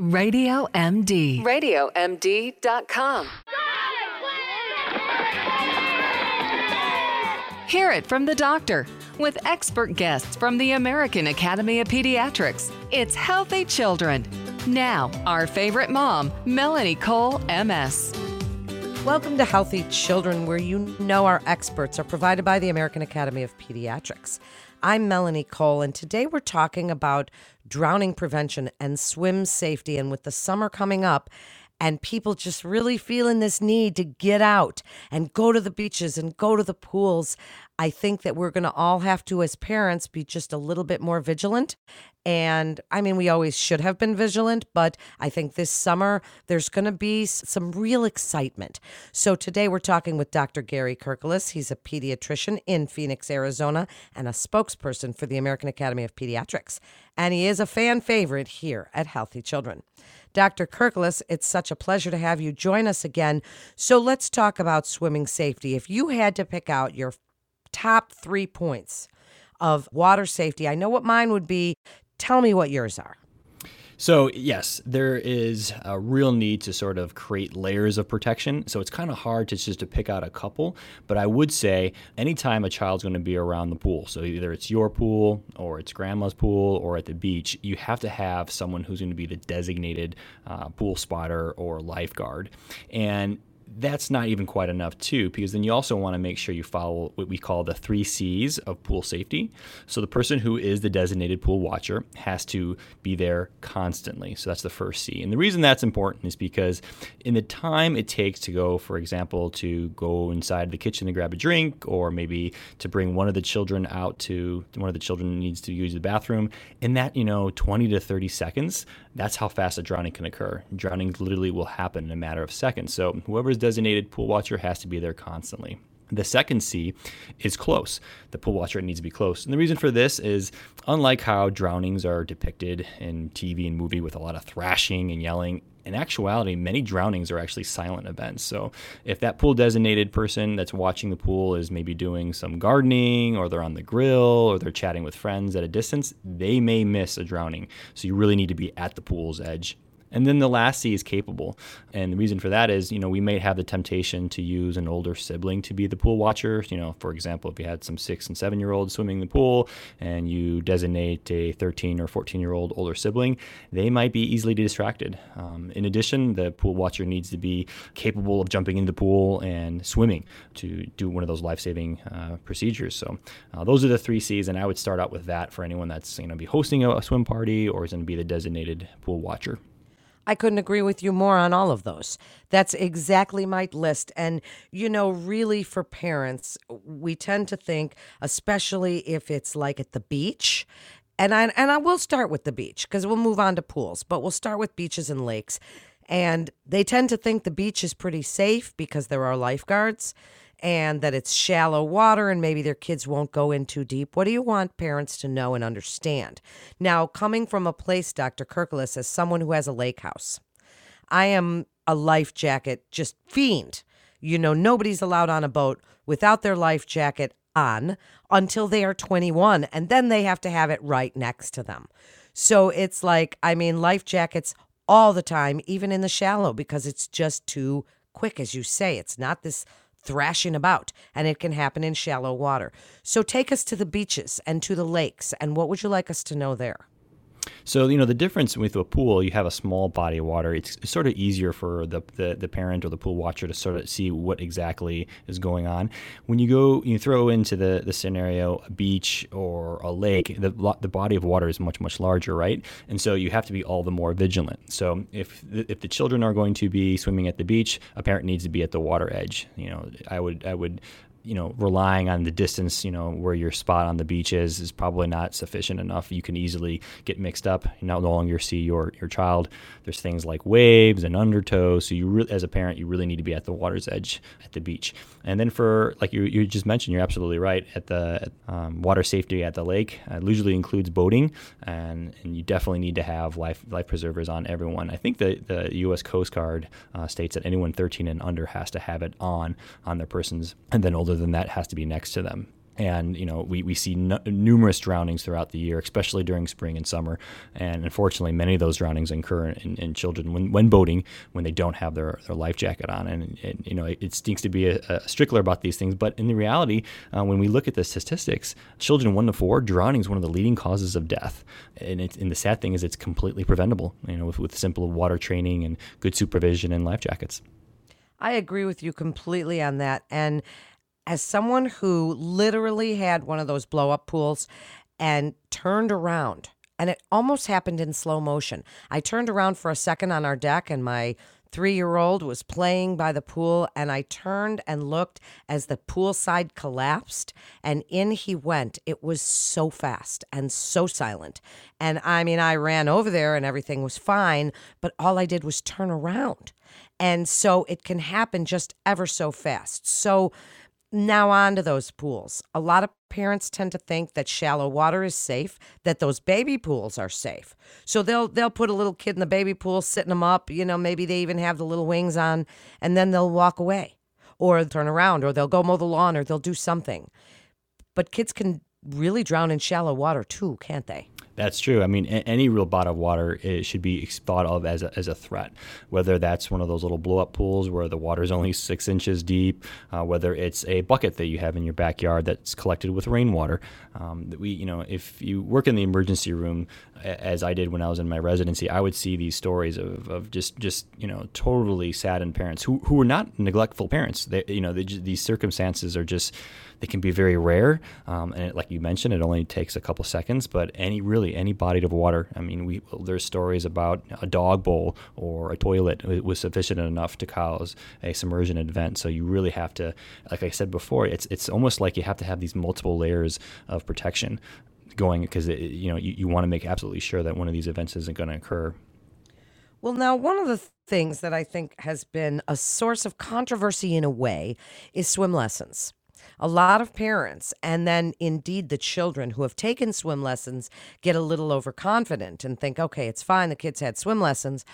Radio MD. RadioMD.com. Hear it from the doctor with expert guests from the American Academy of Pediatrics. It's Healthy Children. Now, our favorite mom, Melanie Cole, MS. Welcome to Healthy Children, where you know our experts are provided by the American Academy of Pediatrics. I'm Melanie Cole, and today we're talking about drowning prevention and swim safety. And with the summer coming up, and people just really feeling this need to get out and go to the beaches and go to the pools. I think that we're going to all have to, as parents, be just a little bit more vigilant. And I mean, we always should have been vigilant, but I think this summer there's going to be some real excitement. So today we're talking with Dr. Gary Kirkilas. He's a pediatrician in Phoenix, Arizona, and a spokesperson for the American Academy of Pediatrics. And he is a fan favorite here at Healthy Children. Dr. Kirkilas, it's such a pleasure to have you join us again. So let's talk about swimming safety. If you had to pick out your top three points of water safety, I know what mine would be. Tell me what yours are. So, yes, there is a real need to sort of create layers of protection. So, it's kind of hard to just to pick out a couple, but I would say anytime a child's going to be around the pool, so either it's your pool or it's grandma's pool or at the beach, you have to have someone who's going to be the designated uh, pool spotter or lifeguard. And that's not even quite enough too because then you also want to make sure you follow what we call the three c's of pool safety. So the person who is the designated pool watcher has to be there constantly. So that's the first c. And the reason that's important is because in the time it takes to go for example to go inside the kitchen to grab a drink or maybe to bring one of the children out to one of the children needs to use the bathroom in that you know 20 to 30 seconds that's how fast a drowning can occur. Drowning literally will happen in a matter of seconds. So whoever's designated pool watcher has to be there constantly. The second C is close. The pool watcher needs to be close. And the reason for this is unlike how drownings are depicted in TV and movie with a lot of thrashing and yelling, in actuality, many drownings are actually silent events. So if that pool designated person that's watching the pool is maybe doing some gardening or they're on the grill or they're chatting with friends at a distance, they may miss a drowning. So you really need to be at the pool's edge and then the last C is capable. And the reason for that is, you know, we may have the temptation to use an older sibling to be the pool watcher. You know, for example, if you had some six and seven year olds swimming in the pool and you designate a 13 or 14 year old older sibling, they might be easily distracted. Um, in addition, the pool watcher needs to be capable of jumping in the pool and swimming to do one of those life saving uh, procedures. So uh, those are the three C's. And I would start out with that for anyone that's going to be hosting a, a swim party or is going to be the designated pool watcher. I couldn't agree with you more on all of those. That's exactly my list. And, you know, really for parents, we tend to think, especially if it's like at the beach, and I, and I will start with the beach because we'll move on to pools, but we'll start with beaches and lakes. And they tend to think the beach is pretty safe because there are lifeguards and that it's shallow water and maybe their kids won't go in too deep. What do you want parents to know and understand? Now, coming from a place, Dr. Kirkilas, as someone who has a lake house, I am a life jacket just fiend. You know, nobody's allowed on a boat without their life jacket on until they are 21, and then they have to have it right next to them. So it's like, I mean, life jackets all the time, even in the shallow, because it's just too quick, as you say. It's not this thrashing about, and it can happen in shallow water. So take us to the beaches and to the lakes, and what would you like us to know there? So you know the difference with a pool, you have a small body of water. It's, it's sort of easier for the, the, the parent or the pool watcher to sort of see what exactly is going on. When you go, you throw into the, the scenario a beach or a lake, the the body of water is much much larger, right? And so you have to be all the more vigilant. So if if the children are going to be swimming at the beach, a parent needs to be at the water edge. You know, I would I would you know, relying on the distance, you know, where your spot on the beach is, is probably not sufficient enough. You can easily get mixed up. You no longer see your, your child. There's things like waves and undertow. So you, re- as a parent, you really need to be at the water's edge at the beach. And then for, like you, you just mentioned, you're absolutely right. At the um, water safety at the lake, uh, usually includes boating, and, and you definitely need to have life life preservers on everyone. I think the the U.S. Coast Guard uh, states that anyone 13 and under has to have it on on their persons, and then older than that has to be next to them. and you know we, we see n- numerous drownings throughout the year especially during spring and summer. And unfortunately many of those drownings occur in, in children when, when boating when they don't have their, their life jacket on. And, you know it, it stinks to be a, a, stickler about these things. But in the reality uh, when we look at the statistics children 1 to 4 drowning is one of the leading causes of death. And, it, and the sad thing is it's completely preventable you know with, with simple water training and good supervision and life jackets. I agree with you completely on that. And as someone who literally had one of those blow up pools and turned around, and it almost happened in slow motion. I turned around for a second on our deck, and my three year old was playing by the pool, and I turned and looked as the poolside collapsed, and in he went. It was so fast and so silent. And I mean, I ran over there, and everything was fine, but all I did was turn around. And so it can happen just ever so fast. So, now, on to those pools. A lot of parents tend to think that shallow water is safe, that those baby pools are safe. So they'll they'll put a little kid in the baby pool, sitting them up. You know, maybe they even have the little wings on, and then they'll walk away, or turn around, or they'll go mow the lawn, or they'll do something. But kids can really drown in shallow water too, can't they? That's true. I mean, any real body of water should be thought of as a, as a threat, whether that's one of those little blow up pools where the water is only six inches deep, uh, whether it's a bucket that you have in your backyard that's collected with rainwater. Um, that we, you know, if you work in the emergency room, as I did when I was in my residency, I would see these stories of, of just, just you know, totally saddened parents who, who were not neglectful parents. They, you know, they, these circumstances are just they can be very rare, um, and it, like you mentioned, it only takes a couple seconds. But any really any body of water, I mean, we there's stories about a dog bowl or a toilet was sufficient enough to cause a submersion event. So you really have to, like I said before, it's it's almost like you have to have these multiple layers of protection going because you know you, you want to make absolutely sure that one of these events isn't going to occur. Well, now, one of the things that I think has been a source of controversy in a way is swim lessons. A lot of parents, and then indeed the children who have taken swim lessons, get a little overconfident and think, okay, it's fine, the kids had swim lessons,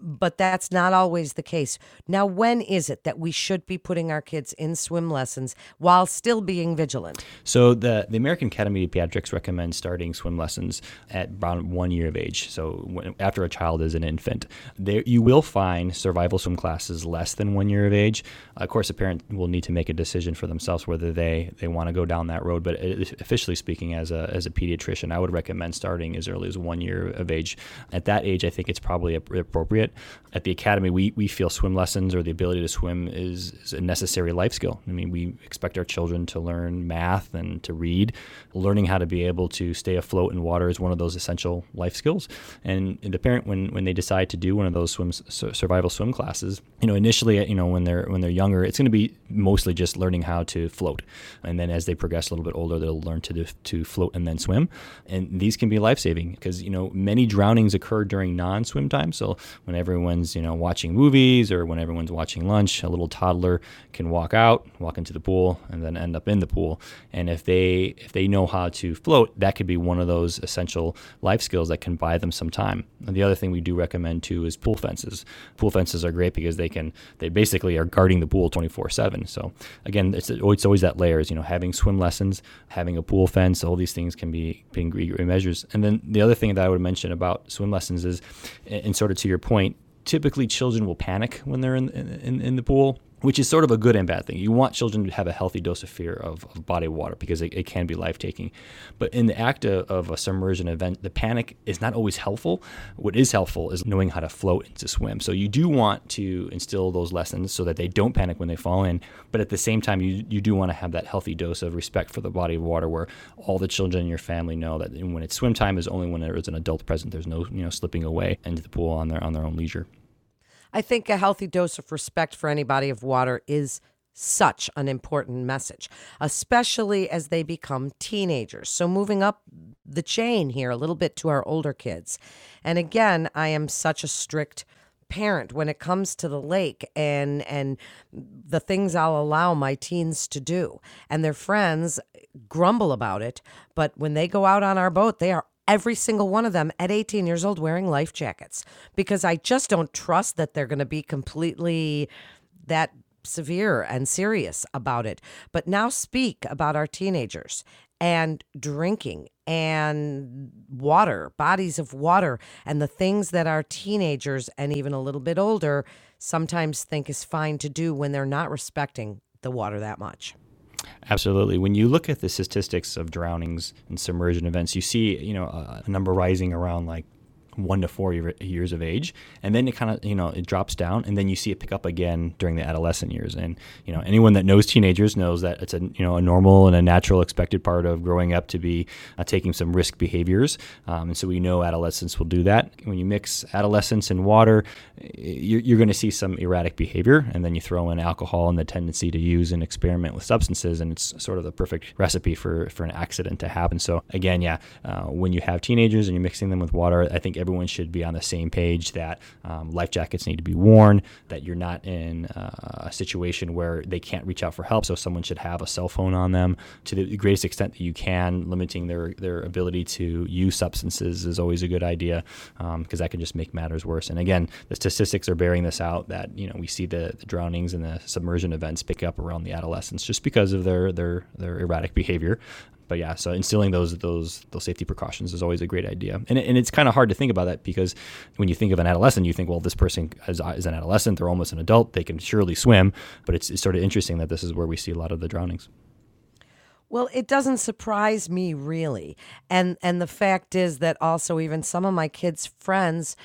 but that's not always the case. Now, when is it that we should be putting our kids in swim lessons while still being vigilant? So, the, the American Academy of Pediatrics recommends starting swim lessons at around one year of age. So, when, after a child is an infant, there you will find survival swim classes less than one year of age. Of course, a parent will need to make a decision for themselves whether they, they want to go down that road. But officially speaking, as a, as a pediatrician, I would recommend starting as early as one year of age. At that age, I think it's probably appropriate at the academy, we, we feel swim lessons or the ability to swim is, is, a necessary life skill. I mean, we expect our children to learn math and to read. Learning how to be able to stay afloat in water is one of those essential life skills. And the parent, when, when they decide to do one of those swim survival swim classes, you know, initially, you know, when they're when they're younger, it's going to be mostly just learning how to float. And then as they progress a little bit older, they'll learn to to float and then swim. And these can be life saving because you know many drownings occur during non swim time. So when everyone's you know watching movies or when everyone's watching lunch, a little toddler can walk out, walk into the pool, and then end up in the pool. And if they if they know how to float, that could be one of those essential life skills that can buy them some time. And the other thing we do recommend too is pool fences. Pool fences are great because they can they basically are guarding the pool 24/7. So again, it's it's always that layers. You know, having swim lessons, having a pool fence, all these things can be being measures. And then the other thing that I would mention about swim lessons is, and sort of to your point typically children will panic when they're in, in, in the pool which is sort of a good and bad thing. You want children to have a healthy dose of fear of, of body water because it, it, can be life taking. But in the act of, of, a submersion event, the panic is not always helpful. What is helpful is knowing how to float and to swim. So you do want to instill those lessons so that they don't panic when they fall in. But at the same time, you, you do want to have that healthy dose of respect for the body of water where all the children in your family know that when it's swim time is only when there is an adult present. There's no you know slipping away into the pool on their on their own leisure. I think a healthy dose of respect for any body of water is such an important message, especially as they become teenagers. So, moving up the chain here a little bit to our older kids. And again, I am such a strict parent when it comes to the lake and and the things I'll allow my teens to do and their friends grumble about it but when they go out on our boat they are every single one of them at 18 years old wearing life jackets because I just don't trust that they're going to be completely that severe and serious about it. But now speak about our teenagers and drinking and water, bodies of water, and the things that our teenagers and even a little bit older sometimes think is fine to do when they're not respecting the water that much. Absolutely. When you look at the statistics of drownings and submersion events, you see, you know, a, a number rising around like one to four years of age, and then it kind of you know it drops down, and then you see it pick up again during the adolescent years. And you know anyone that knows teenagers knows that it's a you know a normal and a natural expected part of growing up to be uh, taking some risk behaviors, um, and so we know adolescents will do that. When you mix adolescence and water, you're, you're going to see some erratic behavior, and then you throw in alcohol and the tendency to use and experiment with substances, and it's sort of the perfect recipe for for an accident to happen. So again, yeah, uh, when you have teenagers and you're mixing them with water, I think everyone should be on the same page that um, life jackets need to be worn, that you're not in uh, a situation where they can't reach out for help. So someone should have a cell phone on them to the greatest extent that you can. Limiting their their ability to use substances is always a good idea because um, that can just make matters worse. And again, the statistics are bearing this out that you know we see the, the drownings and the submersion events pick up around the adolescents just because of their their their erratic behavior but yeah, so instilling those those those safety precautions is always a great idea. And, and it's kind of hard to think about that because when you think of an adolescent, you think, well, this person is, is an adolescent, they're almost an adult, they can surely swim. But it's, it's sort of interesting that this is where we see a lot of the drownings. Well, it doesn't surprise me really. And and the fact is that also even some of my kids' friends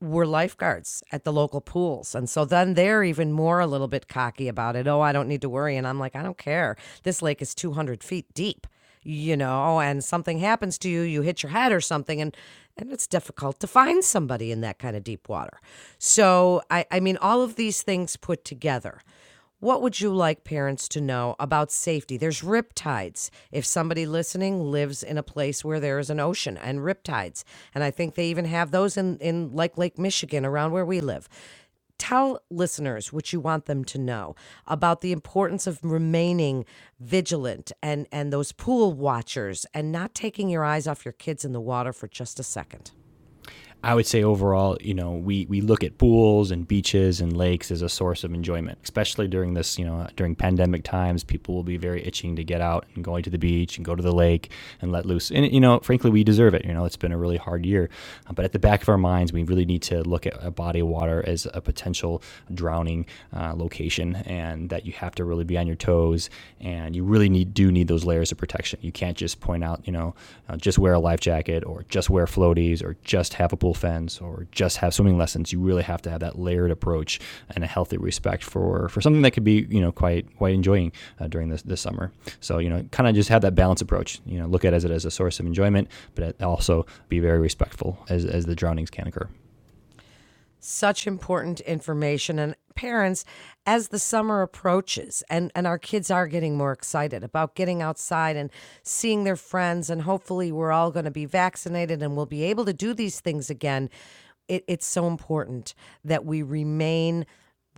were lifeguards at the local pools. And so then they're even more a little bit cocky about it. Oh, I don't need to worry. And I'm like, I don't care. This lake is 200 feet deep you know, and something happens to you, you hit your head or something, and and it's difficult to find somebody in that kind of deep water. So I, I mean, all of these things put together. What would you like parents to know about safety? There's rip tides. If somebody listening lives in a place where there is an ocean and rip tides, and I think they even have those in, in like Lake Michigan around where we live tell listeners what you want them to know about the importance of remaining vigilant and and those pool watchers and not taking your eyes off your kids in the water for just a second. I would say overall, you know, we, we look at pools and beaches and lakes as a source of enjoyment, especially during this, you know, during pandemic times. People will be very itching to get out and going to the beach and go to the lake and let loose. And, you know, frankly, we deserve it. You know, it's been a really hard year. But at the back of our minds, we really need to look at a body of water as a potential drowning uh, location and that you have to really be on your toes and you really need do need those layers of protection. You can't just point out, you know, uh, just wear a life jacket or just wear floaties or just have a pool fence or just have swimming lessons, you really have to have that layered approach and a healthy respect for for something that could be you know quite quite enjoying uh, during this this summer. So you know, kind of just have that balance approach. You know, look at it as it as a source of enjoyment, but also be very respectful as as the drownings can occur such important information and parents as the summer approaches and and our kids are getting more excited about getting outside and seeing their friends and hopefully we're all going to be vaccinated and we'll be able to do these things again it, it's so important that we remain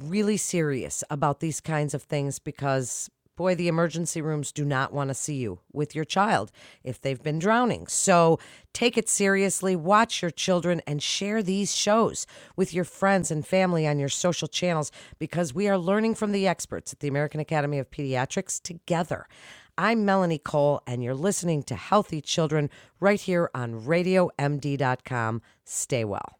really serious about these kinds of things because boy, the emergency rooms do not want to see you with your child if they've been drowning. So take it seriously, watch your children, and share these shows with your friends and family on your social channels because we are learning from the experts at the American Academy of Pediatrics together. I'm Melanie Cole, and you're listening to Healthy Children right here on RadioMD.com. Stay well.